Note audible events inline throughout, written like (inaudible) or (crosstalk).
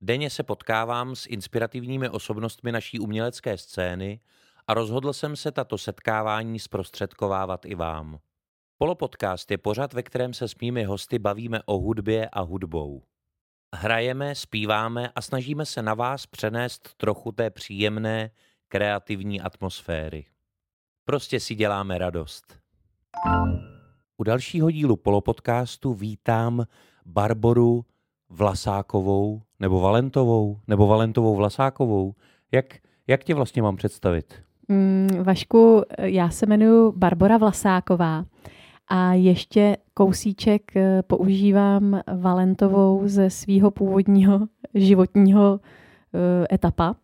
Denně se potkávám s inspirativními osobnostmi naší umělecké scény a rozhodl jsem se tato setkávání zprostředkovávat i vám. Polopodcast je pořad, ve kterém se s mými hosty bavíme o hudbě a hudbou. Hrajeme, zpíváme a snažíme se na vás přenést trochu té příjemné, kreativní atmosféry. Prostě si děláme radost. U dalšího dílu Polopodcastu vítám Barboru Vlasákovou, nebo Valentovou, nebo Valentovou Vlasákovou. Jak, jak tě vlastně mám představit? Mm, Vašku, já se jmenuji Barbara Vlasáková a ještě kousíček eh, používám Valentovou ze svého původního (laughs) životního uh, etapa,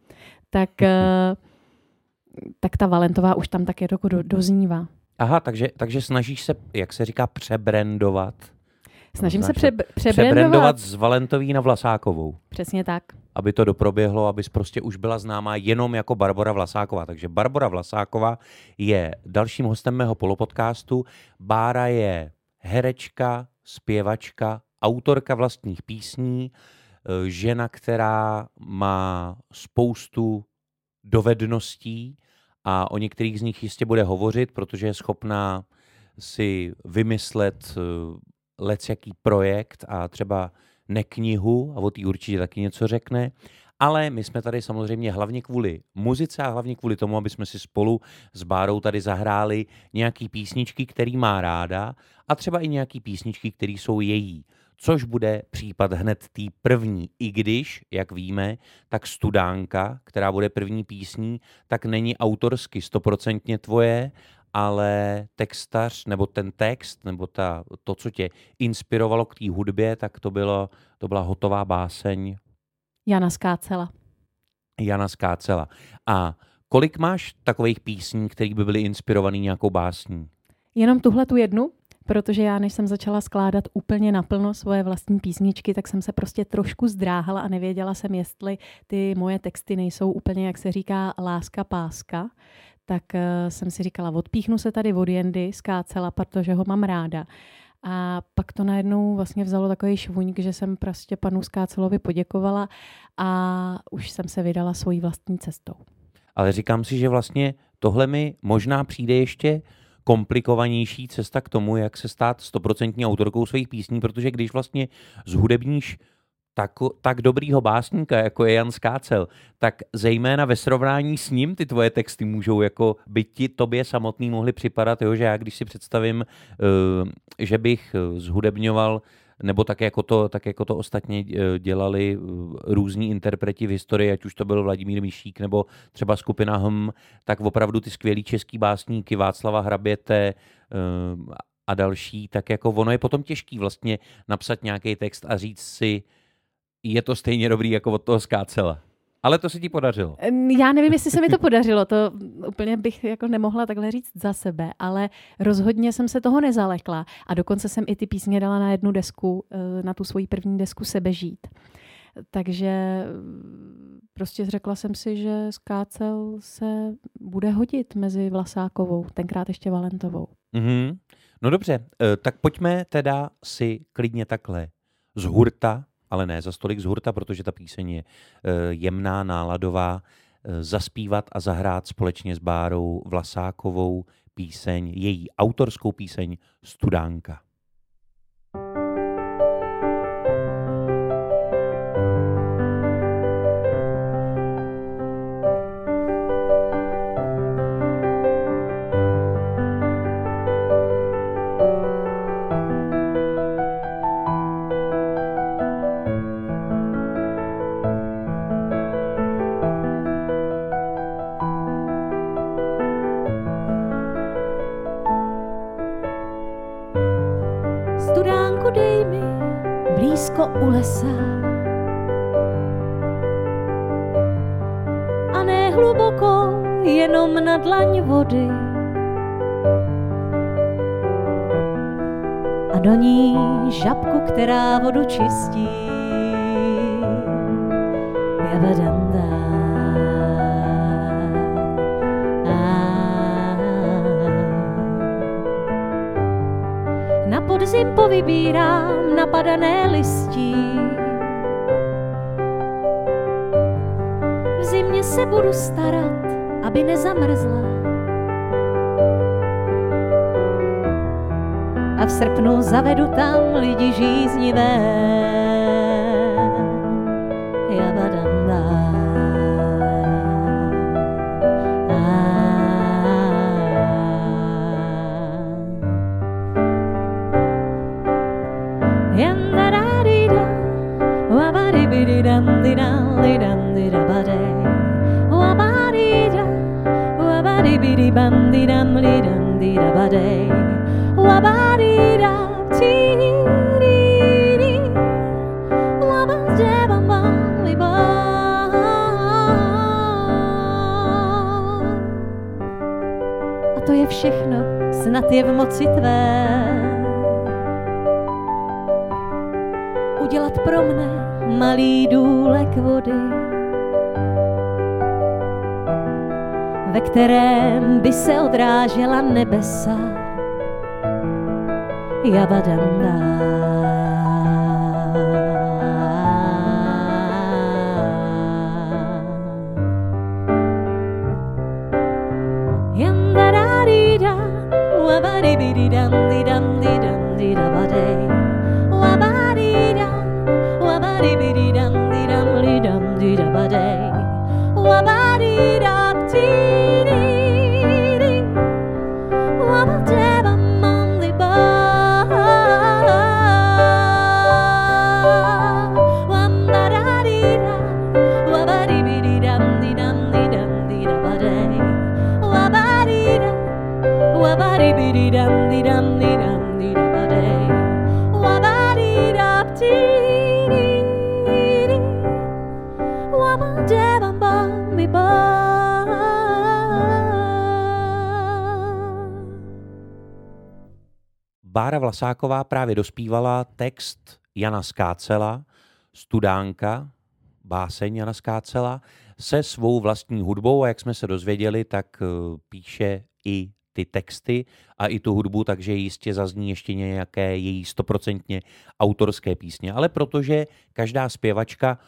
tak, uh, (laughs) tak ta Valentová už tam tak jako do, doznívá. Aha, takže, takže snažíš se, jak se říká, přebrandovat Snažím se pře- přebrandovat z Valentoví na Vlasákovou. Přesně tak. Aby to doproběhlo, abys prostě už byla známá jenom jako Barbara Vlasáková. Takže Barbara Vlasáková je dalším hostem mého polopodcastu. Bára je herečka, zpěvačka, autorka vlastních písní, eh, žena, která má spoustu dovedností a o některých z nich jistě bude hovořit, protože je schopná si vymyslet jaký projekt a třeba neknihu, a o té určitě taky něco řekne, ale my jsme tady samozřejmě hlavně kvůli muzice a hlavně kvůli tomu, aby jsme si spolu s Bárou tady zahráli nějaký písničky, který má ráda a třeba i nějaký písničky, které jsou její. Což bude případ hned tý první, i když, jak víme, tak Studánka, která bude první písní, tak není autorsky stoprocentně tvoje, ale textař nebo ten text nebo ta, to, co tě inspirovalo k té hudbě, tak to, bylo, to byla hotová báseň. Jana Skácela. Jana Skácela. A kolik máš takových písní, které by byly inspirované nějakou básní? Jenom tuhle tu jednu, protože já, než jsem začala skládat úplně naplno svoje vlastní písničky, tak jsem se prostě trošku zdráhala a nevěděla jsem, jestli ty moje texty nejsou úplně, jak se říká, láska páska tak uh, jsem si říkala, odpíchnu se tady od Jendy skácela, protože ho mám ráda. A pak to najednou vlastně vzalo takový švuňk, že jsem prostě panu Skácelovi poděkovala a už jsem se vydala svojí vlastní cestou. Ale říkám si, že vlastně tohle mi možná přijde ještě komplikovanější cesta k tomu, jak se stát stoprocentní autorkou svých písní, protože když vlastně zhudebníš tak, tak dobrýho básníka, jako je Jan Skácel, tak zejména ve srovnání s ním ty tvoje texty můžou jako by ti tobě samotný mohli připadat, jo, že já když si představím, uh, že bych eh, zhudebňoval nebo tak jako to, tak jako to ostatně eh, dělali různí interpreti v historii, ať už to byl Vladimír Mišík nebo třeba skupina HM, tak opravdu ty skvělý český básníky Václava Hraběte a další, tak jako ono je potom těžký vlastně napsat nějaký text a říct si, je to stejně dobrý jako od toho skácela. Ale to se ti podařilo. Já nevím, jestli se mi to podařilo, to úplně bych jako nemohla takhle říct za sebe, ale rozhodně jsem se toho nezalekla a dokonce jsem i ty písně dala na jednu desku, eh, na tu svoji první desku Sebežít. Takže prostě řekla jsem si, že skácel se bude hodit mezi Vlasákovou, tenkrát ještě Valentovou. Mm-hmm. No dobře, eh, tak pojďme teda si klidně takhle z hurta ale ne za stolik z hurta, protože ta píseň je eh, jemná, náladová, eh, zaspívat a zahrát společně s Bárou Vlasákovou píseň, její autorskou píseň Studánka. U lesa. A ne hluboko, jenom na dlaň vody. A do ní žabku, která vodu čistí. Javadanda. Na podzim povybírám napadané listí. V zimě se budu starat, aby nezamrzla. A v srpnu zavedu tam lidi žíznivé. 내 뱃살 야바단다. Bára Vlasáková právě dospívala text Jana Skácela, Studánka, báseň Jana Skácela, se svou vlastní hudbou. A jak jsme se dozvěděli, tak eh, píše i ty texty a i tu hudbu, takže jistě zazní ještě nějaké její stoprocentně autorské písně. Ale protože každá zpěvačka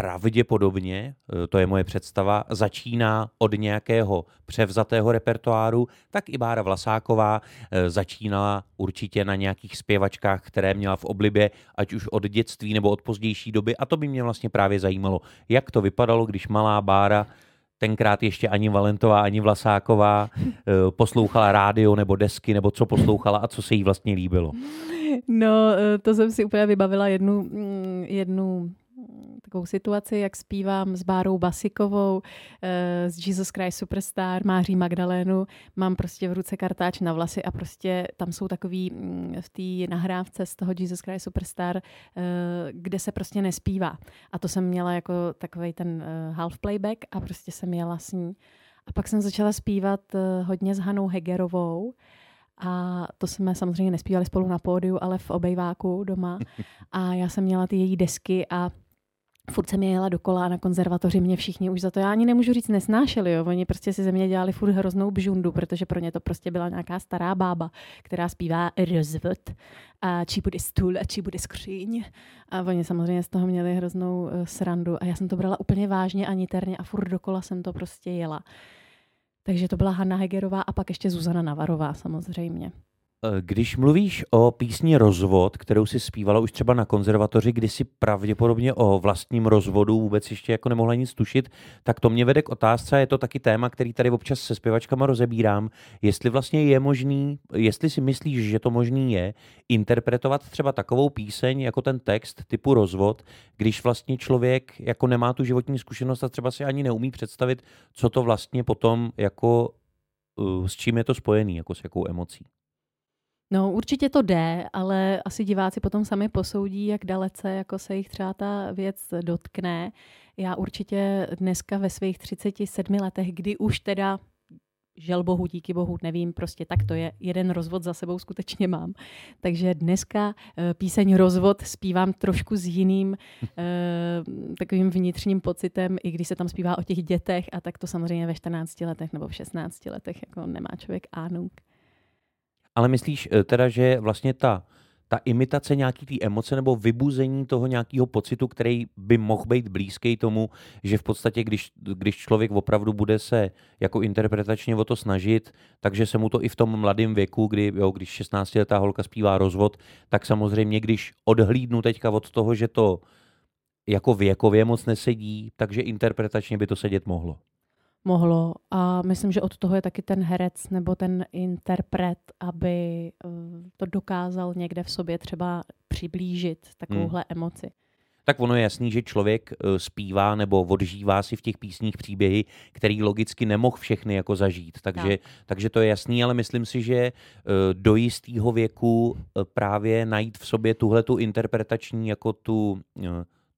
pravděpodobně, eh, to je moje představa, začíná od nějakého převzatého repertoáru, tak i Bára Vlasáková eh, začínala určitě na nějakých zpěvačkách, které měla v oblibě, ať už od dětství nebo od pozdější doby. A to by mě vlastně právě zajímalo, jak to vypadalo, když malá Bára tenkrát ještě ani Valentová, ani Vlasáková (laughs) eh, poslouchala rádio nebo desky, nebo co poslouchala a co se jí vlastně líbilo. No, to jsem si úplně vybavila jednu, mm, jednu takovou situaci, jak zpívám s Bárou Basikovou, eh, s Jesus Christ Superstar, Máří Magdalénu, mám prostě v ruce kartáč na vlasy a prostě tam jsou takový mm, v té nahrávce z toho Jesus Christ Superstar, eh, kde se prostě nespívá. A to jsem měla jako takový ten eh, half playback a prostě jsem jela s ní. A pak jsem začala zpívat hodně s Hanou Hegerovou, a to jsme samozřejmě nespívali spolu na pódiu, ale v obejváku doma. (laughs) A já jsem měla ty její desky a furt jsem je jela dokola a na konzervatoři mě všichni už za to, já ani nemůžu říct, nesnášeli. Jo. Oni prostě si ze mě dělali furt hroznou bžundu, protože pro ně to prostě byla nějaká stará bába, která zpívá rozvod a či bude stůl a či bude skříň. A oni samozřejmě z toho měli hroznou uh, srandu a já jsem to brala úplně vážně a niterně a furt dokola jsem to prostě jela. Takže to byla Hanna Hegerová a pak ještě Zuzana Navarová samozřejmě. Eh, když mluvíš o písni Rozvod, kterou si zpívala už třeba na konzervatoři, kdy si pravděpodobně o vlastním rozvodu vůbec ještě jako nemohla nic tušit, tak to mě vede k otázce, a je to taky téma, který tady občas se zpěvačkama rozebírám, jestli vlastně je možný, jestli si myslíš, že to možný je, interpretovat třeba takovou píseň jako ten text typu Rozvod, když vlastně člověk jako nemá tu životní zkušenost a třeba si ani neumí představit, co to vlastně potom jako, uh, s čím je to spojený, jako s jakou emocí. No určitě to jde, ale asi diváci potom sami posoudí, jak dalece jako se jich třeba ta věc dotkne. Já určitě dneska ve svých 37 letech, kdy už teda žel bohu, díky bohu, nevím, prostě tak to je. Jeden rozvod za sebou skutečně mám. Takže dneska eh, píseň Rozvod zpívám trošku s jiným eh, takovým vnitřním pocitem, i když se tam zpívá o těch dětech a tak to samozřejmě ve 14 letech nebo v 16 letech jako nemá člověk ánung. Ale myslíš eh, teda, že vlastně ta ta imitace nějaký té emoce nebo vybuzení toho nějakého pocitu, který by mohl být blízký tomu, že v podstatě, když, když člověk opravdu bude se jako interpretačně o to snažit, takže se mu to i v tom mladém věku, kdy, jo, když 16-letá holka zpívá rozvod, tak samozřejmě, když odhlídnu teďka od toho, že to jako věkově moc nesedí, takže interpretačně by to sedět mohlo mohlo. A myslím, že od toho je taky ten herec nebo ten interpret, aby eh, to dokázal někde v sobě třeba přiblížit takovouhle hmm. emoci. Tak ono je jasný, že člověk eh, zpívá nebo odžívá si v těch písních příběhy, který logicky nemohl všechny jako zažít. Takže, tak. takže to je jasný, ale myslím si, že eh, do jistého věku právě najít v sobě tuhle tu interpretační jako tu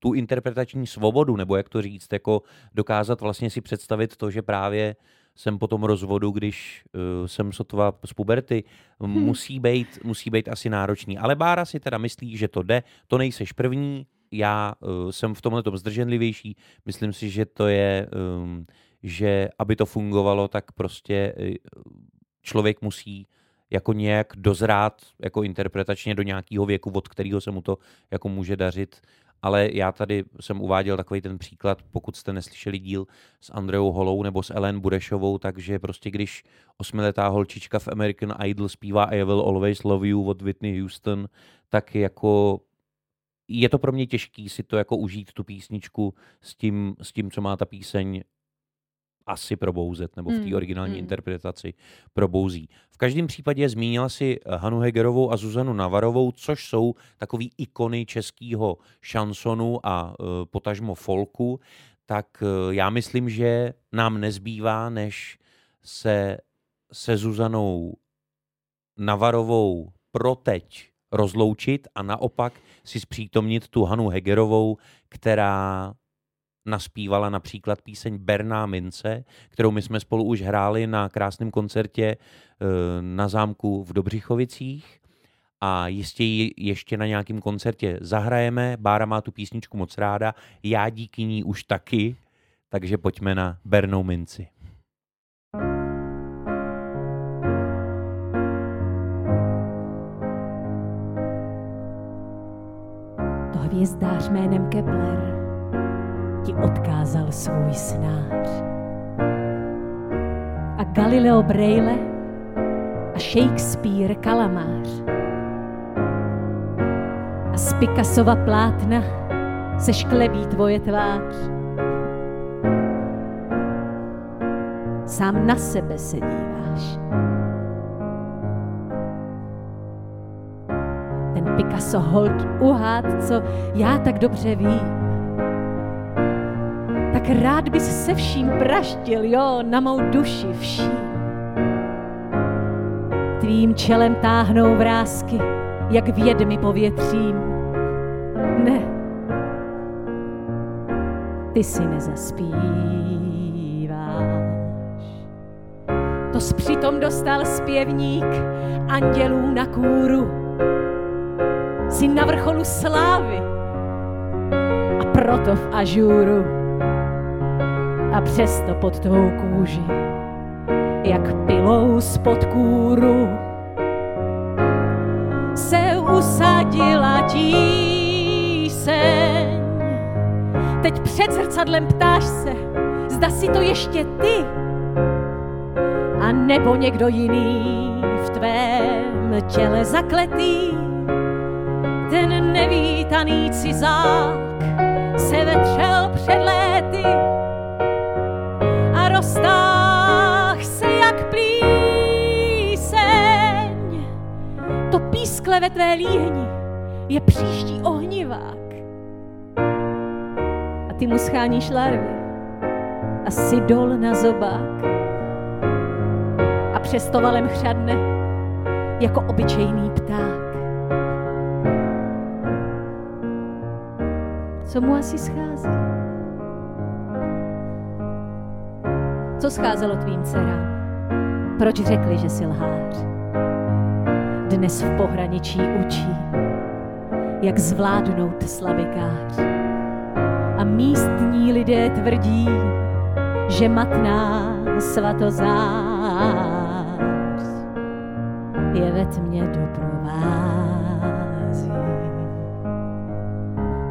tu interpretační svobodu, nebo jak to říct, jako dokázat vlastně si představit to, že právě jsem po tom rozvodu, když uh, jsem sotva z puberty, hmm. musí, být, musí být asi náročný. Ale Bára si teda myslí, že to jde, to nejseš první, já uh, jsem v tomhle tom zdrženlivější, myslím si, že to je, um, že aby to fungovalo, tak prostě uh, člověk musí jako nějak dozrát jako interpretačně do nějakého věku, od kterého se mu to jako může dařit ale já tady jsem uváděl takový ten příklad, pokud jste neslyšeli díl s Andreou Holou nebo s Ellen Burešovou, takže prostě když osmiletá holčička v American Idol zpívá I will always love you od Whitney Houston, tak jako je to pro mě těžký si to jako užít, tu písničku s tím, s tím co má ta píseň asi probouzet, nebo v té hmm, originální mm. interpretaci probouzí. V každém případě zmínila si Hanu Hegerovou a Zuzanu Navarovou, což jsou takový ikony českého šansonu a uh, potažmo folku, tak uh, já myslím, že nám nezbývá, než se se Zuzanou Navarovou pro teď rozloučit a naopak si zpřítomnit tu Hanu Hegerovou, která naspívala například píseň Berná mince, kterou my jsme spolu už hráli na krásném koncertě eh, na zámku v Dobřichovicích a jistě ji ještě na nějakém koncertě zahrajeme. Bára má tu písničku moc ráda, já díky ní už taky, takže pojďme na Bernou minci. To hvězdář jménem Kepler ti odkázal svůj snář. A Galileo Braille a Shakespeare kalamář. A z Picassova plátna se šklebí tvoje tvář. Sám na sebe se díváš. Ten Picasso hold uhád, co já tak dobře vím tak rád bys se vším praštil, jo, na mou duši vším. Tvým čelem táhnou vrázky, jak vědmi povětřím. Ne, ty si nezaspíváš. To přitom dostal zpěvník andělů na kůru. Jsi na vrcholu slávy a proto v ažuru přesto pod tvou kůži, jak pilou spod kůru, se usadila tíseň. Teď před zrcadlem ptáš se, zda si to ještě ty, a nebo někdo jiný v tvém těle zakletý. Ten nevítaný cizák se vetřel před léty pískle ve tvé líhni je příští ohnivák. A ty mu scháníš larvy a si dol na zobák. A přesto valem chřadne, jako obyčejný pták. Co mu asi schází? Co scházelo tvým dcerám? Proč řekli, že si lhář? Dnes v pohraničí učí, jak zvládnout slavikář. A místní lidé tvrdí, že matná svatozář je ve tmě doprovází.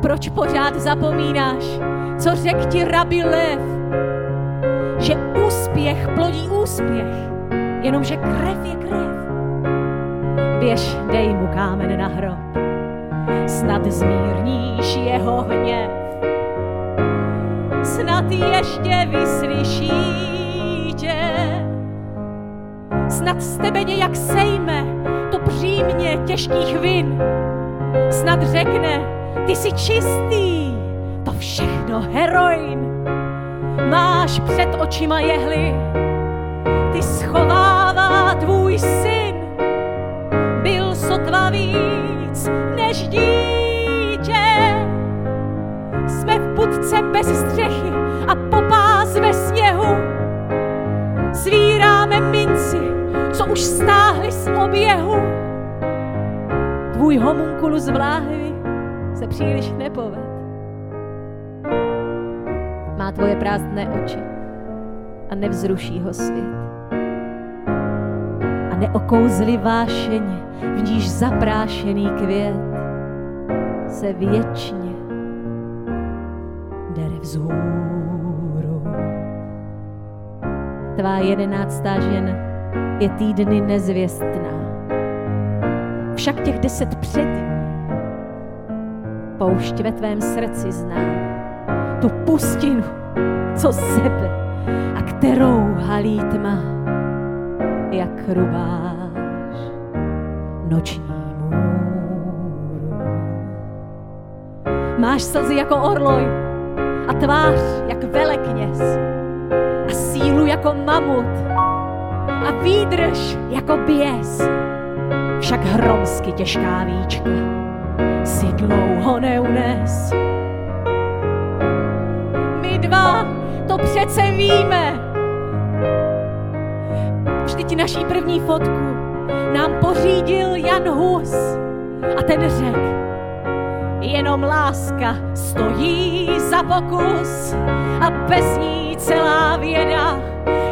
Proč pořád zapomínáš, co řek ti rabi lev? Že úspěch plodí úspěch, jenomže krev je krev. Běž, dej mu kámen na hrob, snad zmírníš jeho hněv. Snad ještě vyslyší tě, snad z tebe nějak sejme to břímě těžkých vin. Snad řekne, ty jsi čistý, to všechno heroin. Máš před očima jehly, ty schovává tvůj syn. Sotva víc než dítě. Jsme v budce bez střechy a popás ve sněhu. Svíráme minci, co už stáhli z oběhu. Tvůj homunculus v láhvi se příliš nepoved. Má tvoje prázdné oči a nevzruší ho svět. Neokouzli vášeně, v níž zaprášený květ se věčně dere vzhůru. Tvá jedenáctá žena je týdny nezvěstná. Však těch deset před ní poušť ve tvém srdci zná tu pustinu, co sebe a kterou halí tma, jak rubáš noční můru. Máš slzy jako orloj a tvář jak velekněz a sílu jako mamut a výdrž jako běs. Však hromsky těžká víčka si dlouho neunes. My dva to přece víme. Vždyť naší první fotku. Nám pořídil Jan Hus. A ten řekl, jenom láska stojí za pokus. A bez ní celá věda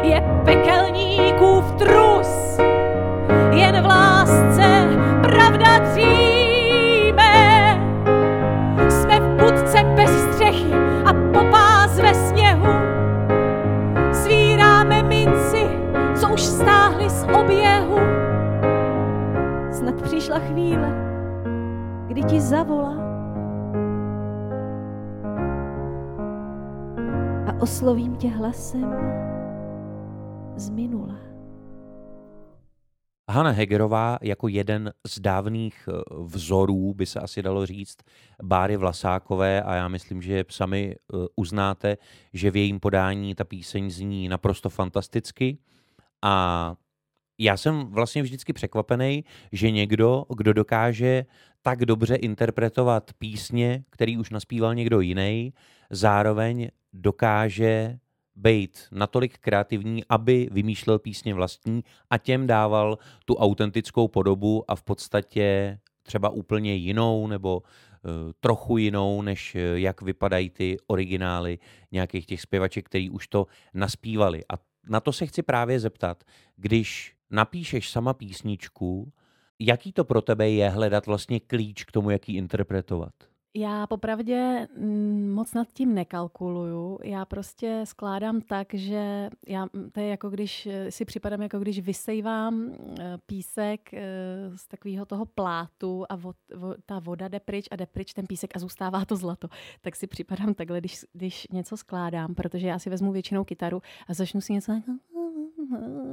je pekelníkův trus. Jen v lásce pravda dříme, oběhu. Snad přišla chvíle, kdy ti zavolám a oslovím tě hlasem z minula. Hanna Hegerová jako jeden z dávných eh, vzorů, by se asi dalo říct, Báry Vlasákové a já myslím, že sami eh, uznáte, že v jejím podání ta píseň zní naprosto fantasticky a já jsem vlastně vždycky překvapený, že někdo, kdo dokáže tak dobře interpretovat písně, který už naspíval někdo jiný, zároveň dokáže být natolik kreativní, aby vymýšlel písně vlastní a těm dával tu autentickou podobu a v podstatě třeba úplně jinou nebo uh, trochu jinou, než uh, jak vypadají ty originály nějakých těch zpěvaček, který už to naspívali. A na to se chci právě zeptat, když napíšeš sama písničku, jaký to pro tebe je hledat vlastně klíč k tomu, jak ji interpretovat? Já popravdě mm, moc nad tím nekalkuluju. Já prostě skládám tak, že já, mm, to je jako když eh, si připadám, jako když vysejvám eh, písek eh, z takového toho plátu a vod, vo, ta voda jde pryč a jde pryč ten písek a zůstává to zlato. Tak si připadám takhle, když, když něco skládám, protože já si vezmu většinou kytaru a začnu si něco jako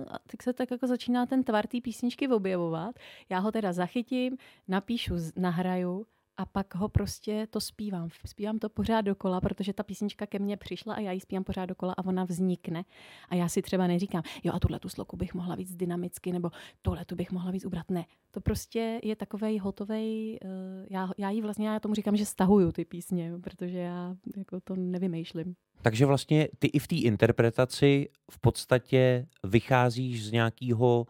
a tak se tak jako začíná ten tvar té písničky objevovat. Já ho teda zachytím, napíšu, nahraju a pak ho prostě to zpívám. Zpívám to pořád dokola, protože ta písnička ke mně přišla a já ji zpívám pořád dokola a ona vznikne. A já si třeba neříkám, jo a tuhle tu sloku bych mohla víc dynamicky, nebo tohle tu bych mohla víc ubrat. Ne, to prostě je takovej hotovej, uh, já, já ji vlastně, já tomu říkám, že stahuju ty písně, protože já jako to nevymýšlím. Takže vlastně ty i v té interpretaci v podstatě vycházíš z nějakého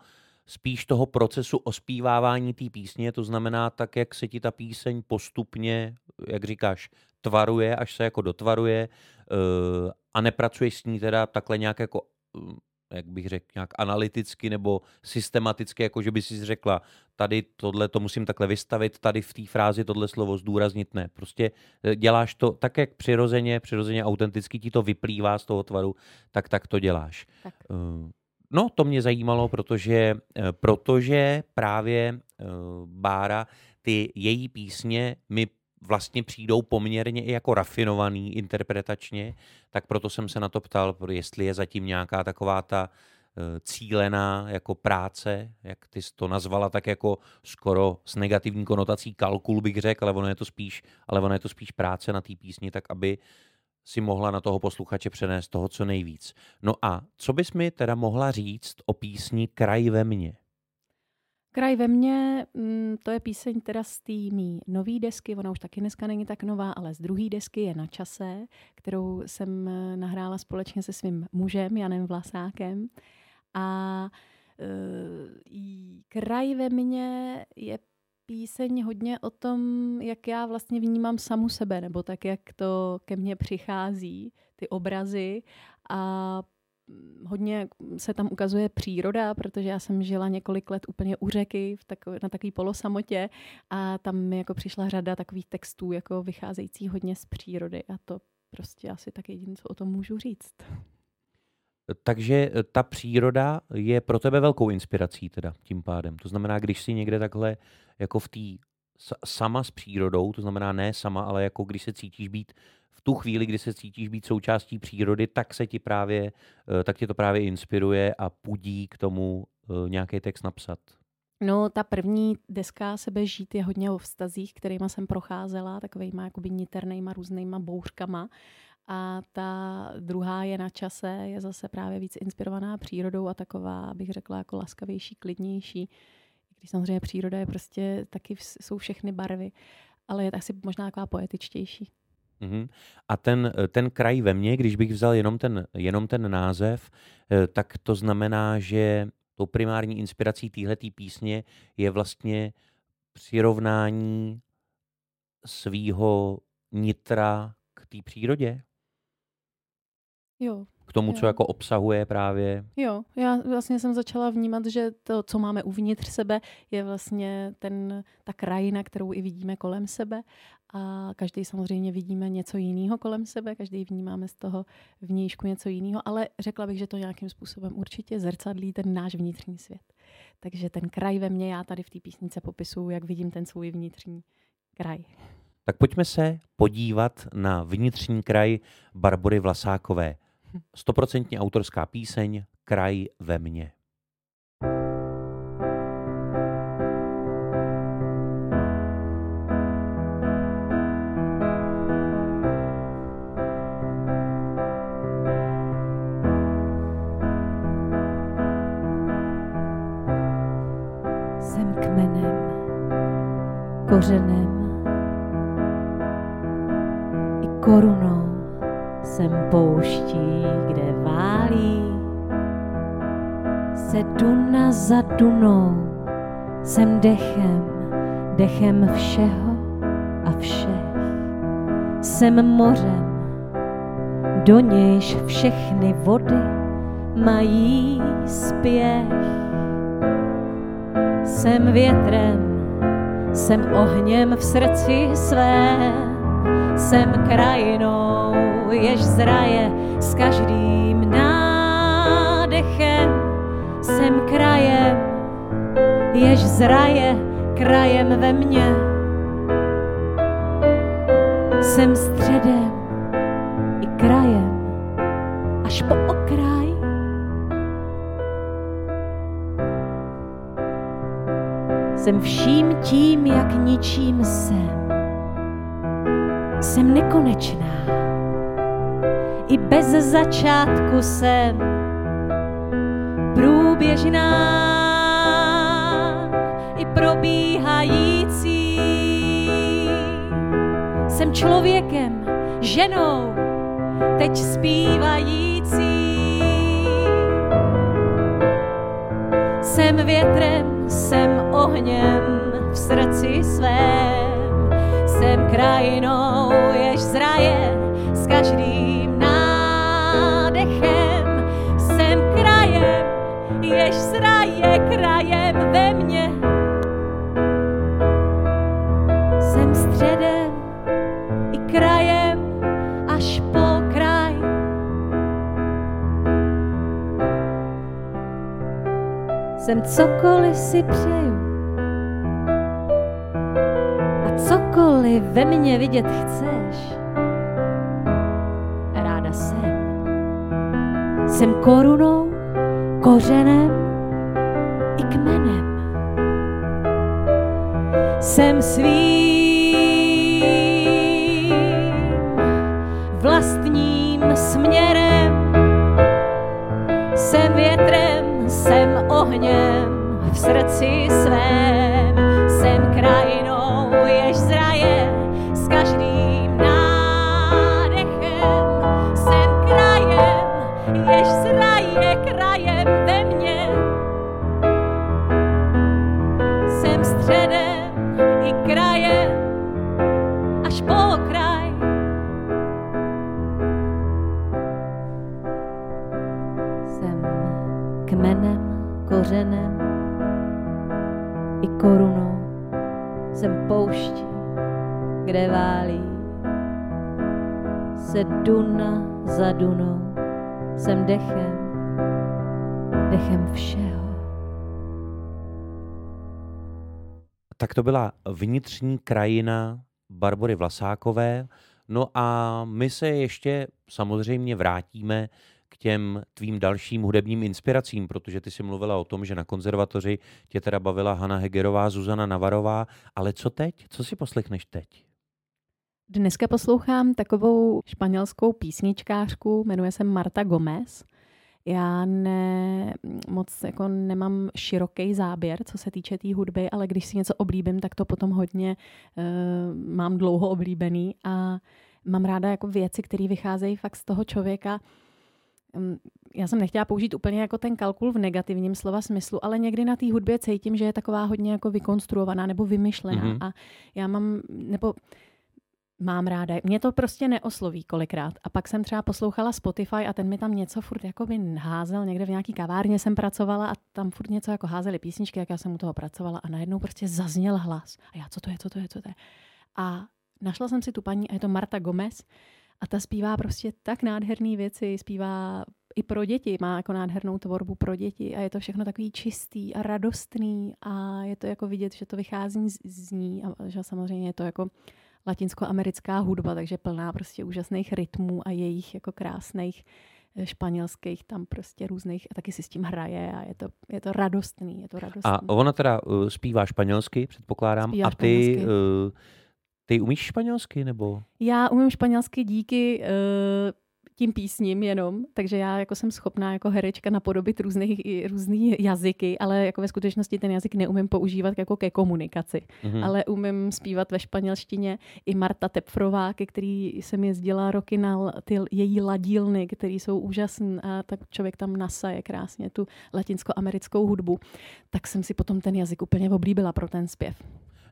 spíš toho procesu ospívávání té písně, to znamená tak, jak se ti ta píseň postupně, jak říkáš, tvaruje, až se jako dotvaruje uh, a nepracuješ s ní teda takhle nějak jako uh, jak bych řekl, nějak analyticky nebo systematicky, jako že by si řekla, tady tohle to musím takhle vystavit, tady v té frázi tohle slovo zdůraznit, ne. Prostě eh, děláš to tak, jak přirozeně, přirozeně autenticky ti to vyplývá z toho tvaru, tak tak to děláš. Tak. Uh, No, to mě zajímalo, protože, eh, protože právě eh, Bára, ty její písně mi vlastně přijdou poměrně i jako rafinovaný interpretačně, tak proto jsem se na to ptal, jestli je zatím nějaká taková ta eh, cílená jako práce, jak ty jsi to nazvala, tak jako skoro s negativní konotací kalkul bych řekl, ale ono je to spíš, ale ono je to spíš práce na té písni, tak aby si mohla na toho posluchače přenést toho, co nejvíc. No a co bys mi teda mohla říct o písni Kraj ve mně? Kraj ve mně, mm, to je píseň teda z té mý nový desky, ona už taky dneska není tak nová, ale z druhé desky je na čase, kterou jsem eh, nahrála společně se svým mužem Janem Vlasákem. A uh, Kraj ve mně je píseň hodně o tom, jak já vlastně vnímám samu sebe, nebo tak, jak to ke mně přichází, ty obrazy. A hodně se tam ukazuje příroda, protože já jsem žila několik let úplně u řeky v takové, na takové polosamotě. A tam mi jako přišla řada takových textů, jako vycházející hodně z přírody. A to prostě asi tak jediné, co o tom můžu říct. Takže eh, ta příroda je pro tebe velkou inspirací teda tím pádem. To znamená, když si někde takhle jako v té sama s přírodou, to znamená ne sama, ale jako když se cítíš být v tu chvíli, kdy se cítíš být součástí přírody, tak se ti právě, eh, tak tě to právě inspiruje a pudí k tomu eh, nějaký text napsat. No, ta první deska Sebe žít je hodně o vztazích, kterými jsem procházela, takovýma jakoby niternýma různýma bouřkama. A ta druhá je na čase, je zase právě víc inspirovaná přírodou a taková, bych řekla, jako laskavější, klidnější. Když samozřejmě příroda je prostě, taky jsou všechny barvy, ale je asi možná taková poetičtější. Mm-hmm. A ten, ten kraj ve mně, když bych vzal jenom ten, jenom ten název, eh, tak to znamená, že tou primární inspirací téhleté písně je vlastně přirovnání svýho nitra k té přírodě? Jo. K tomu, jo. co jako obsahuje právě. Jo, já vlastně jsem začala vnímat, že to, co máme uvnitř sebe, je vlastně ten, ta krajina, kterou i vidíme kolem sebe a každý samozřejmě vidíme něco jiného kolem sebe, každý vnímáme z toho vnějšku něco jiného, ale řekla bych, že to nějakým způsobem určitě zrcadlí ten náš vnitřní svět. Takže ten kraj ve mně já tady v té písnice popisuju, jak vidím ten svůj vnitřní kraj. Tak pojďme se podívat na vnitřní kraj Barbory Vlasákové. Stoprocentně autorská píseň Kraj ve mně. Kořenem, korunou za dunou. Jsem dechem, dechem všeho a všech. Jsem mořem, do nějž všechny vody mají spěch. Jsem větrem, jsem ohněm v srdci svém jsem krajinou, jež zraje s každým nádechem. Jsem krajem, jež zraje krajem ve mně. Jsem středem i krajem, až po okraj. Jsem vším tím, jak ničím jsem Jsem nekonečná. I bez začátku jsem průběžná i probíhající. Jsem člověkem, ženou, teď zpívající. Jsem větrem, jsem ohněm v srdci svém. Jsem krajinou, jež zraje s každým jež zraje krajem ve mně. Jsem středem i krajem až po kraj. Jsem cokoliv si přeju. A cokoliv ve mně vidět chceš, ráda jsem. Jsem korunou, kořenem i kmenem. Jsem svým vlastním směrem. Jsem větrem, jsem ohněm v srdci svém. To byla vnitřní krajina Barbory Vlasákové. No a my se ještě samozřejmě vrátíme k těm tvým dalším hudebním inspiracím, protože ty jsi mluvila o tom, že na konzervatoři tě teda bavila Hanna Hegerová, Zuzana Navarová, ale co teď? Co si poslechneš teď? Dneska poslouchám takovou španělskou písničkářku, jmenuje se Marta Gomez. Já ne, moc jako nemám široký záběr, co se týče té tý hudby, ale když si něco oblíbím, tak to potom hodně uh, mám dlouho oblíbený a mám ráda jako věci, které vycházejí fakt z toho člověka. Um, já jsem nechtěla použít úplně jako ten kalkul v negativním slova smyslu, ale někdy na té hudbě cítím, že je taková hodně jako vykonstruovaná nebo vymyšlená. Mm-hmm. A já mám, nebo mám ráda. Mě to prostě neosloví kolikrát. A pak jsem třeba poslouchala Spotify a ten mi tam něco furt jako by házel. Někde v nějaký kavárně jsem pracovala a tam furt něco jako házely písničky, jak já jsem u toho pracovala a najednou prostě zazněl hlas. A já, co to je, co to je, co to je. A našla jsem si tu paní a je to Marta Gomez a ta zpívá prostě tak nádherné věci, zpívá i pro děti, má jako nádhernou tvorbu pro děti a je to všechno takový čistý a radostný a je to jako vidět, že to vychází z, z ní a že samozřejmě je to jako latinskoamerická hudba, takže plná prostě úžasných rytmů a jejich jako krásných španělských tam prostě různých a taky si s tím hraje a je to, je to radostný, je to radostný. A ona teda uh, zpívá španělsky, předpokládám, Zpívá a ty, španělsky. uh, ty umíš španělsky, nebo? Já umím španělsky díky uh, tím písním jenom, takže já jako jsem schopná jako herečka napodobit různých, různý jazyky, ale jako ve skutečnosti ten jazyk neumím používat jako ke komunikaci. Mhm. Ale umím zpívat ve španělštině. I Marta Tepfrová, ke který jsem jezdila roky na ty její ladílny, které jsou úžasné a tak člověk tam nasaje krásně tu latinskoamerickou hudbu. Tak jsem si potom ten jazyk úplně oblíbila pro ten zpěv.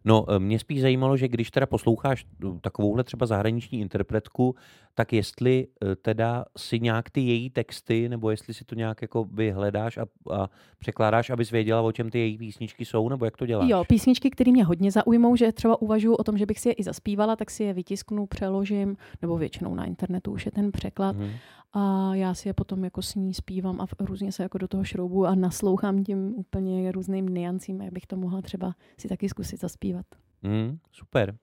No, eh, mě spíš zajímalo, že když teda posloucháš eh, takovouhle třeba zahraniční interpretku, tak jestli eh, teda si nějak ty její texty, nebo jestli si to nějak jako vyhledáš a, a překládáš, abys věděla, o čem ty její písničky jsou, nebo jak to děláš? Jo, písničky, které mě hodně zaujmou, že třeba uvažuji o tom, že bych si je i zaspívala, tak si je vytisknu, přeložím, nebo většinou na internetu už je ten překlad. Mhm. A já si je potom jako s ní zpívám a různě se jako do toho šroubu a naslouchám tím úplně různým niancím, jak bych to mohla třeba si taky zkusit zaspívat. Mm, super.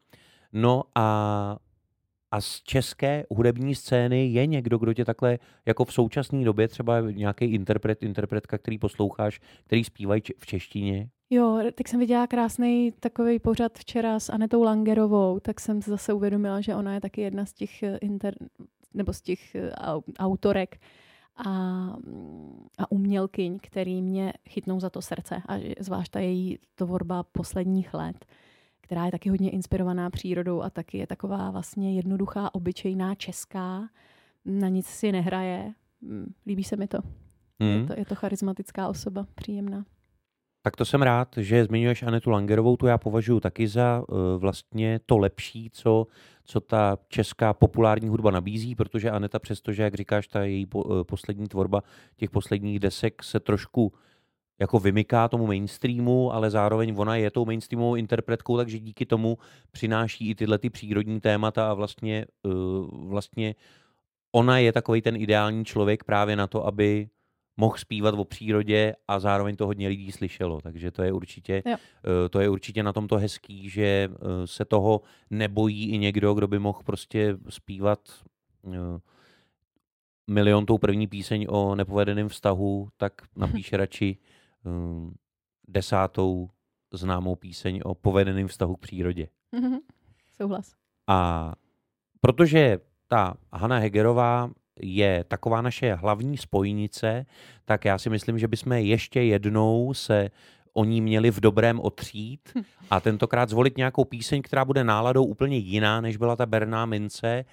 No a A z české hudební scény je někdo, kdo tě takhle jako v současné době třeba nějaký interpret, interpretka, který posloucháš, který zpívají v češtině? Jo, tak jsem viděla krásný takový pořad včera s Anetou Langerovou, tak jsem zase uvědomila, že ona je taky jedna z těch eh, inter, nebo z těch eh, autorek a, a umělkyň, který mě chytnou za to srdce. A zvlášť ta její tvorba posledních let, která je taky hodně inspirovaná přírodou a taky je taková vlastně jednoduchá, obyčejná česká, na nic si nehraje. Hm, líbí se mi to. Hmm. Je to, je to charismatická osoba, příjemná. Tak to jsem rád, že zmiňuješ Anetu Langerovou, tu já považuji taky za uh, vlastně to lepší, co, co ta česká populární hudba nabízí, protože Aneta přestože, jak říkáš, ta její uh, poslední tvorba těch posledních desek se trošku jako vymyká tomu mainstreamu, ale zároveň ona je tou mainstreamovou interpretkou, takže díky tomu přináší i tyhle ty přírodní témata a vlastně, uh, vlastně ona je takový ten ideální člověk právě na to, aby mohl zpívat o přírodě a zároveň to hodně lidí slyšelo. Takže to je určitě, jo. Eh, to je určitě na tomto hezký, že eh, se toho nebojí i někdo, kdo by mohl prostě zpívat eh, milion tou první píseň o nepovedeném vztahu, tak (laughs) napíše radši desátou známou píseň o povedeném vztahu k přírodě. Mhm. Souhlas. A protože ta Hanna Hegerová je taková naše hlavní spojnice, tak já si myslím, že bychom ještě jednou se o ní měli v dobrém otřít hm. a tentokrát zvolit nějakou píseň, která bude náladou úplně jiná, než byla ta Berná mince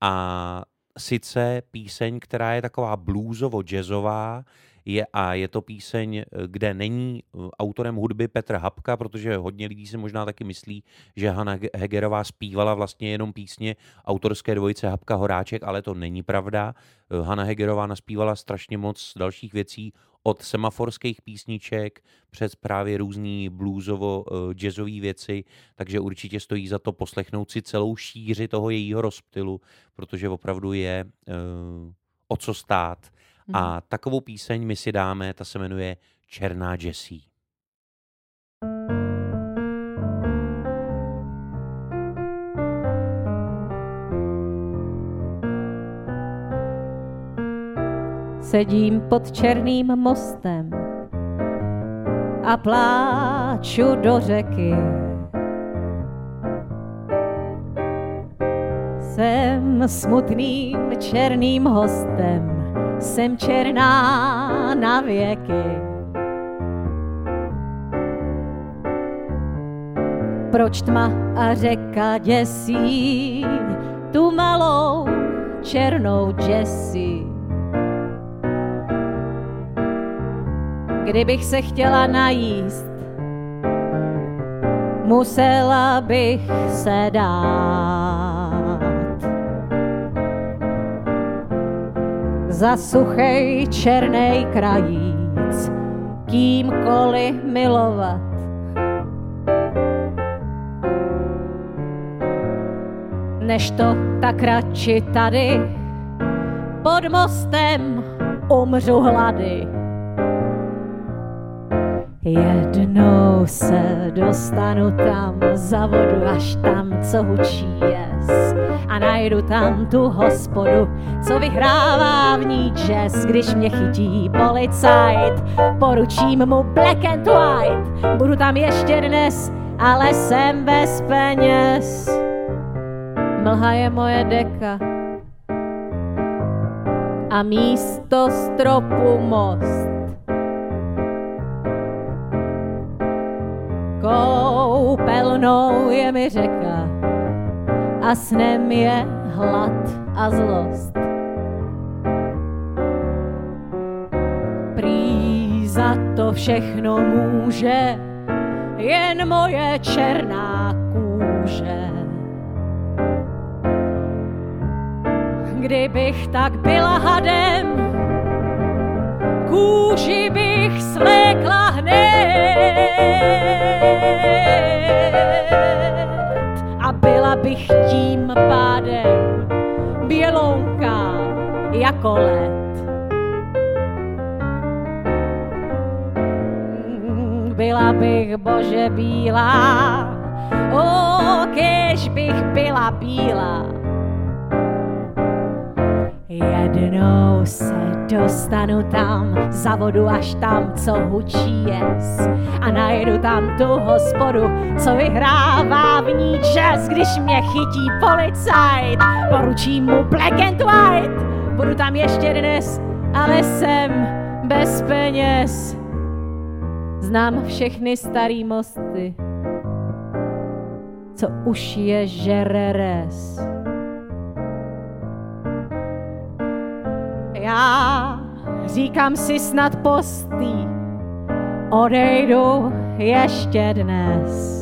a sice píseň, která je taková bluesovo-jazzová, je, a je to píseň, eh, kde není eh, autorem hudby Petr Hapka, protože hodně lidí si možná taky myslí, že Hanna Hegerová zpívala vlastně jenom písně autorské dvojice Hapka Horáček, ale to není pravda. Eh, Hanna Hegerová naspívala strašně moc dalších věcí, od semaforských písniček přes právě různý bluesovo jazzové věci, takže určitě stojí za to poslechnout si celou šíři toho jejího rozptylu, protože opravdu je uh, o co stát. A mhm. takovou píseň my si dáme, ta se jmenuje Černá Jessie. Sedím pod černým mostem a pláču do řeky. Jsem smutným černým hostem jsem černá na věky. Proč tma a řeka děsí tu malou černou Jessie? Kdybych se chtěla najíst, musela bych se dát. Za suchej černej krajíc kýmkoliv milovat. Než to tak radši tady pod mostem umřu hlady. Jednou se dostanu tam za vodu, až tam, co hučí jes. Najdu tam tu hospodu, co vyhrává v ní jazz. Když mě chytí policajt, poručím mu black and white. Budu tam ještě dnes, ale jsem bez peněz. Mlha je moje deka a místo stropu most. Koupelnou je mi řeka a snem je hlad a zlost. Prý za to všechno může jen moje černá kůže. Kdybych tak byla hadem, kůži bych svlékla hned byla bych tím pádem bělounká jako led. Byla bych bože bílá, o, kež bych byla bílá, Jednou se dostanu tam, za vodu až tam, co hučí jes. A najdu tam tu hospodu, co vyhrává v ní čas, když mě chytí policajt. Poručím mu black and white, budu tam ještě dnes, ale jsem bez peněz. Znám všechny starý mosty, co už je žereres. Já říkám si snad postý, odejdu ještě dnes.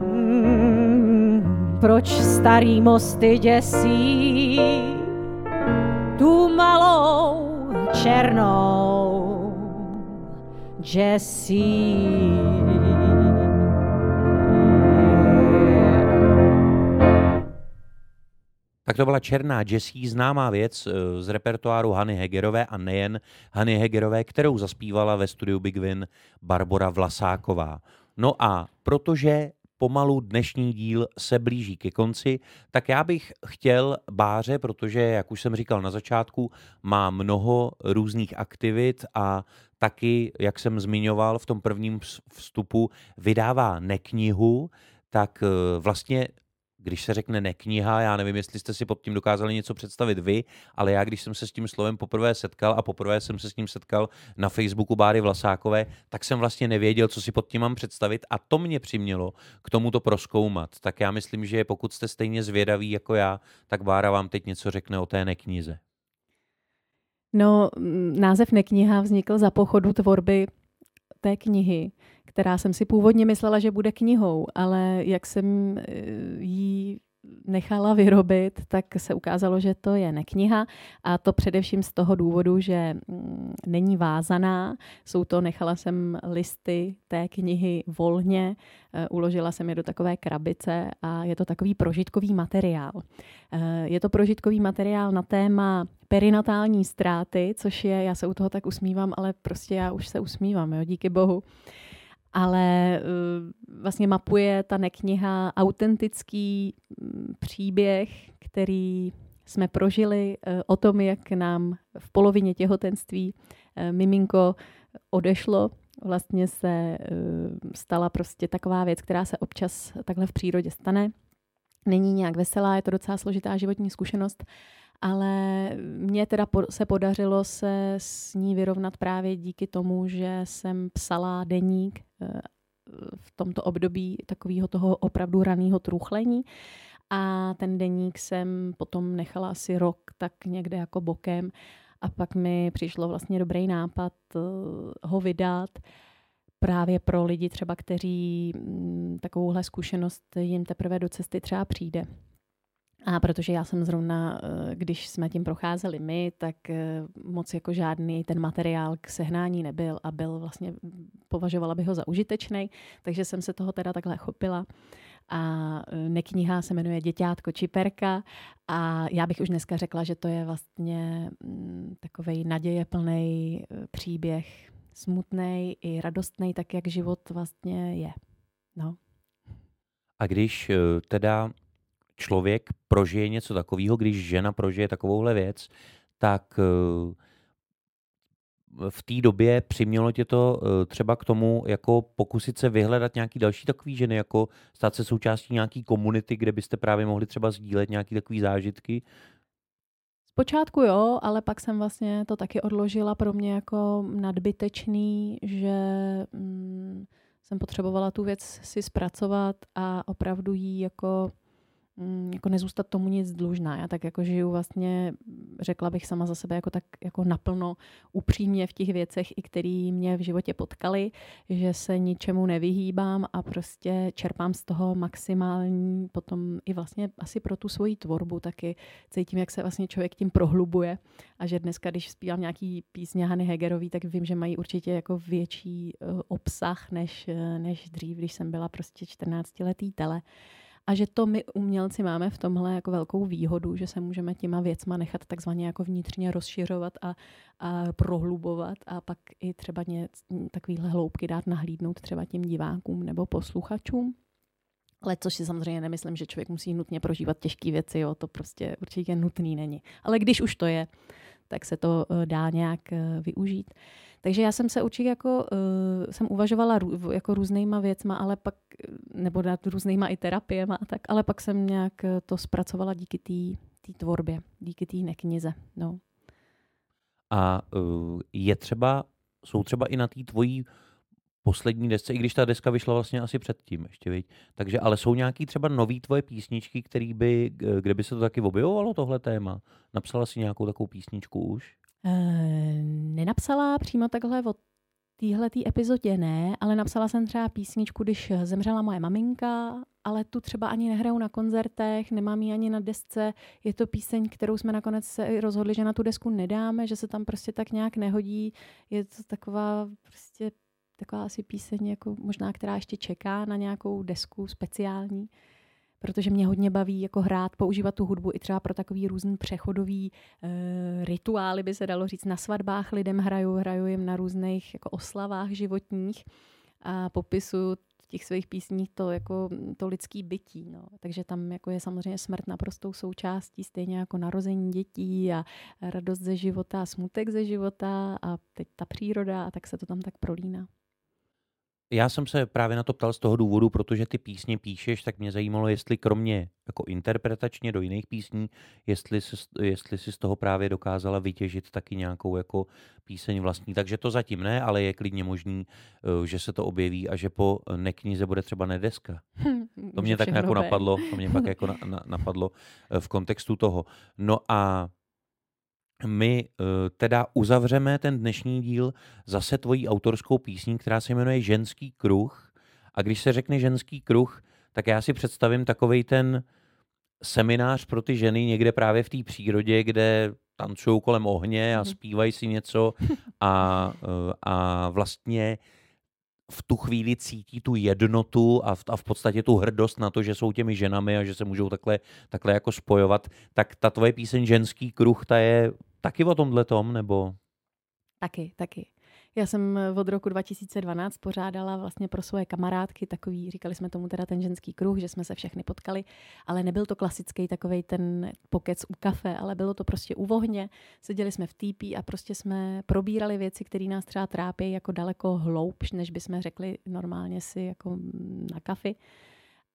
Hmm, proč starý mosty děsí tu malou černou Jessie? Tak to byla Černá Jessie, známá věc eh, z repertoáru Hany Hegerové a nejen Hany Hegerové, kterou zaspívala ve studiu Big Win Barbara Vlasáková. No a protože pomalu dnešní díl se blíží ke konci, tak já bych chtěl Báře, protože, jak už jsem říkal na začátku, má mnoho různých aktivit a taky, jak jsem zmiňoval v tom prvním vstupu, vydává neknihu, tak eh, vlastně když se řekne nekniha, já nevím, jestli jste si pod tím dokázali něco představit vy, ale já, když jsem se s tím slovem poprvé setkal a poprvé jsem se s ním setkal na Facebooku Báry Vlasákové, tak jsem vlastně nevěděl, co si pod tím mám představit a to mě přimělo k tomu to proskoumat. Tak já myslím, že pokud jste stejně zvědaví jako já, tak Bára vám teď něco řekne o té neknize. No, název nekniha vznikl za pochodu tvorby té knihy která jsem si původně myslela, že bude knihou, ale jak jsem eh, ji nechala vyrobit, tak se ukázalo, že to je nekniha a to především z toho důvodu, že mm, není vázaná. Jsou to, nechala jsem listy té knihy volně, eh, uložila jsem je do takové krabice a je to takový prožitkový materiál. Eh, je to prožitkový materiál na téma perinatální ztráty, což je, já se u toho tak usmívám, ale prostě já už se usmívám, jo, díky bohu ale eh, vlastně mapuje ta nekniha autentický mm, příběh, který jsme prožili eh, o tom, jak nám v polovině těhotenství eh, miminko odešlo. Vlastně se stala prostě taková věc, která se občas takhle v přírodě stane. Není nějak veselá, je to docela složitá životní zkušenost, ale mně teda se podařilo se s ní vyrovnat právě díky tomu, že jsem psala deník eh, v tomto období takového toho opravdu raného truchlení. A ten deník jsem potom nechala asi rok tak někde jako bokem a pak mi přišlo vlastně dobrý nápad eh, ho vydat právě pro lidi třeba, kteří mm, takovouhle zkušenost jim teprve do cesty třeba přijde. A protože já jsem zrovna, eh, když jsme tím procházeli my, tak eh, moc jako žádný ten materiál k sehnání nebyl a byl vlastně, považovala bych ho za užitečný, takže jsem se toho teda takhle chopila. A eh, nekniha se jmenuje Děťátko Čiperka a já bych už dneska řekla, že to je vlastně mm, takový naděje plný příběh, smutný i radostný, tak jak život vlastně je. No. A když teda člověk prožije něco takového, když žena prožije takovouhle věc, tak eh, v té době přimělo tě to eh, třeba k tomu, jako pokusit se vyhledat nějaký další takový ženy, jako stát se součástí nějaký komunity, kde byste právě mohli třeba sdílet nějaký takový zážitky? Zpočátku jo, ale pak jsem vlastně to taky odložila pro mě jako nadbytečný, že mm, jsem potřebovala tu věc si zpracovat a opravdu jí jako jako nezůstat tomu nic dlužná. Já tak jako žiju vlastně, řekla bych sama za sebe, jako tak jako naplno upřímně v těch věcech, i které mě v životě potkaly, že se ničemu nevyhýbám a prostě čerpám z toho maximální potom i vlastně asi pro tu svoji tvorbu taky cítím, jak se vlastně člověk tím prohlubuje a že dneska, když zpívám nějaký písně Hany Hegerový, tak vím, že mají určitě jako větší eh, obsah než, eh, než dřív, když jsem byla prostě 14 letý tele. A že to my umělci máme v tomhle jako velkou výhodu, že se můžeme těma věcma nechat takzvaně jako vnitřně rozšiřovat a, a prohlubovat a pak i třeba ně, takovýhle hloubky dát nahlídnout třeba těm divákům nebo posluchačům. Ale což si samozřejmě nemyslím, že člověk musí nutně prožívat těžké věci, jo, to prostě určitě nutný není. Ale když už to je, tak se to uh, dá nějak uh, využít. Takže já jsem se určitě jako, uh, jsem uvažovala rů, jako různýma věcma, ale pak, nebo nad různýma i terapiema, tak, ale pak jsem nějak to zpracovala díky té tvorbě, díky té neknize. No. A uh, je třeba, jsou třeba i na té tvojí poslední desce, i když ta deska vyšla vlastně asi předtím ještě, viď? Takže, ale jsou nějaký třeba nový tvoje písničky, který by, kde by se to taky objevovalo, tohle téma? Napsala si nějakou takovou písničku už? E, nenapsala přímo takhle o téhle epizodě ne, ale napsala jsem třeba písničku, když zemřela moje maminka, ale tu třeba ani nehraju na koncertech, nemám ji ani na desce. Je to píseň, kterou jsme nakonec se rozhodli, že na tu desku nedáme, že se tam prostě tak nějak nehodí. Je to taková prostě taková asi píseň, jako možná, která ještě čeká na nějakou desku speciální, protože mě hodně baví jako hrát, používat tu hudbu i třeba pro takový různý přechodový e, rituály, by se dalo říct. Na svatbách lidem hraju, hraju jim na různých jako oslavách životních a popisu těch svých písních to, jako, to lidský bytí. No. Takže tam jako je samozřejmě smrt naprostou součástí, stejně jako narození dětí a radost ze života, smutek ze života a teď ta příroda a tak se to tam tak prolíná. Já jsem se právě na to ptal z toho důvodu, protože ty písně píšeš, tak mě zajímalo, jestli kromě jako interpretačně do jiných písní, jestli, se, jestli si z toho právě dokázala vytěžit taky nějakou jako píseň vlastní. Takže to zatím ne, ale je klidně možný, eh, že se to objeví a že po neknize bude třeba nedeska. (laughs) To mě tak jako napadlo, to mě pak (laughs) jako na, na, napadlo eh, v kontextu toho. No a my uh, teda uzavřeme ten dnešní díl zase tvojí autorskou písní, která se jmenuje Ženský kruh. A když se řekne ženský kruh, tak já si představím takový ten seminář pro ty ženy někde právě v té přírodě, kde tancují kolem ohně a mhm. zpívají si něco a, uh, a vlastně v tu chvíli cítí tu jednotu a v, a v podstatě tu hrdost na to, že jsou těmi ženami a že se můžou takhle, takhle jako spojovat, tak ta tvoje píseň Ženský kruh, ta je taky o tomhle tom, nebo? Taky, taky. Já jsem od roku 2012 pořádala vlastně pro svoje kamarádky takový, říkali jsme tomu teda ten ženský kruh, že jsme se všechny potkali, ale nebyl to klasický takový ten pokec u kafe, ale bylo to prostě u vohně. Seděli jsme v týpí a prostě jsme probírali věci, které nás třeba trápí jako daleko hloubš, než bychom řekli normálně si jako na kafi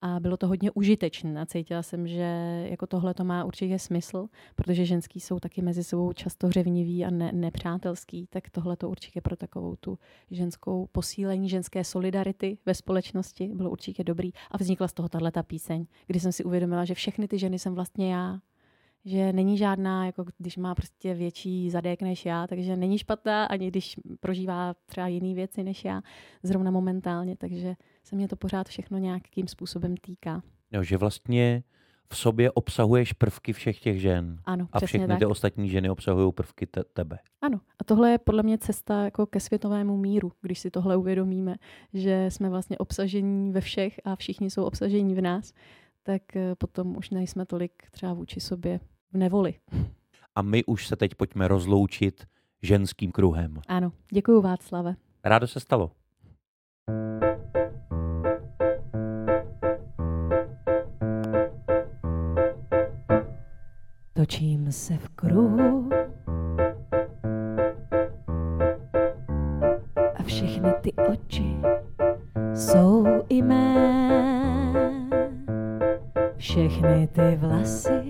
a bylo to hodně užitečné. A cítila jsem, že jako tohle to má určitě smysl, protože ženský jsou taky mezi sebou často hřevniví a ne, nepřátelský, tak tohle to určitě pro takovou tu ženskou posílení ženské solidarity ve společnosti bylo určitě dobrý. A vznikla z toho tahle ta píseň, kdy jsem si uvědomila, že všechny ty ženy jsem vlastně já, že není žádná, jako když má prostě větší zadek než já, takže není špatná, ani když prožívá třeba jiné věci než já, zrovna momentálně, takže se mě to pořád všechno nějakým způsobem týká. Jo, že vlastně v sobě obsahuješ prvky všech těch žen. Ano, A všechny tak. ty ostatní ženy obsahují prvky te- tebe. Ano. A tohle je podle mě cesta jako ke světovému míru, když si tohle uvědomíme, že jsme vlastně obsažení ve všech a všichni jsou obsažení v nás, tak eh, potom už nejsme tolik třeba vůči sobě v nevoli. A my už se teď pojďme rozloučit ženským kruhem. Ano, děkuji Václave. Rádo se stalo. Točím se v kruhu a všechny ty oči jsou i mé. Všechny ty vlasy,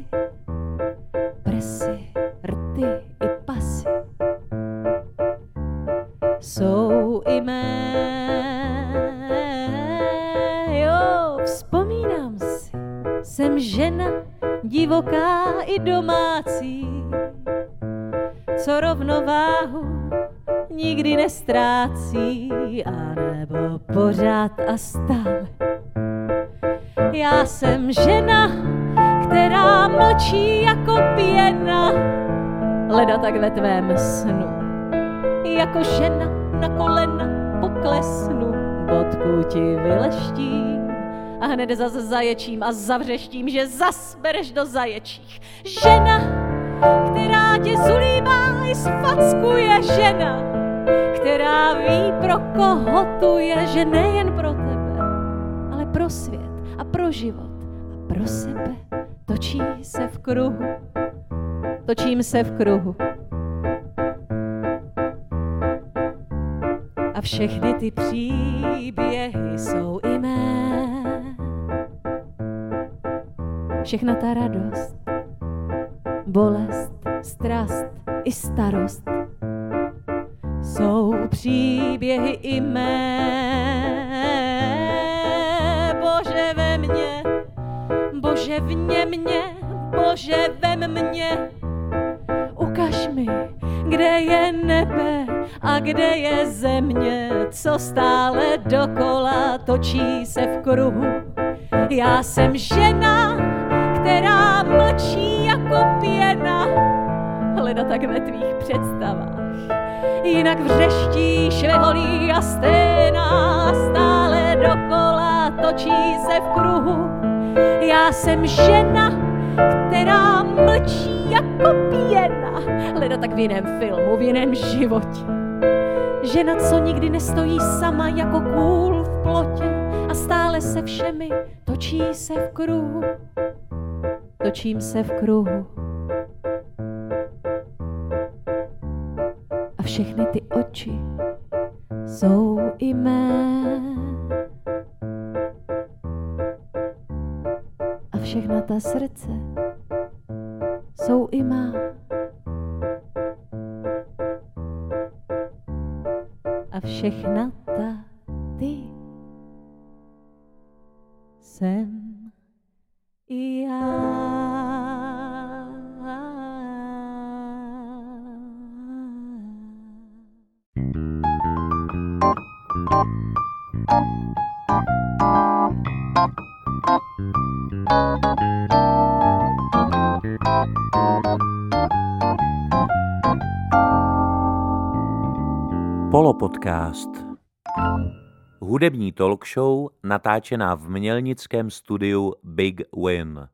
nikdy nestrácí, anebo pořád a stále. Já jsem žena, která mlčí jako pěna, leda tak ve tvém snu. Jako žena na kolena poklesnu, bodku ti vyleštím a hned zase zaječím a zavřeštím, že zas bereš do zaječích. Žena, která tě zulíbá i sfackuje žena, která ví, pro koho tu je, že nejen pro tebe, ale pro svět a pro život a pro sebe. Točí se v kruhu, točím se v kruhu. A všechny ty příběhy jsou i mé. Všechna ta radost, bolest, strast i starost jsou příběhy i mé. Bože ve mně, Bože vně mě, Bože vem mě. Ukaž mi, kde je nebe a kde je země, co stále dokola točí se v kruhu. Já jsem žena, která mlčí jako pěna, hleda tak ve tvých představách. Jinak vřeští šveholí a sténa stále dokola točí se v kruhu. Já jsem žena, která mlčí jako pěna, hleda tak v jiném filmu, v jiném životě. Žena, co nikdy nestojí sama jako kůl v plotě a stále se všemi točí se v kruhu. Točím se v kruhu. Všechny ty oči jsou i mé. A všechna ta srdce jsou i má. A všechna talk show natáčená v mělnickém studiu Big Win.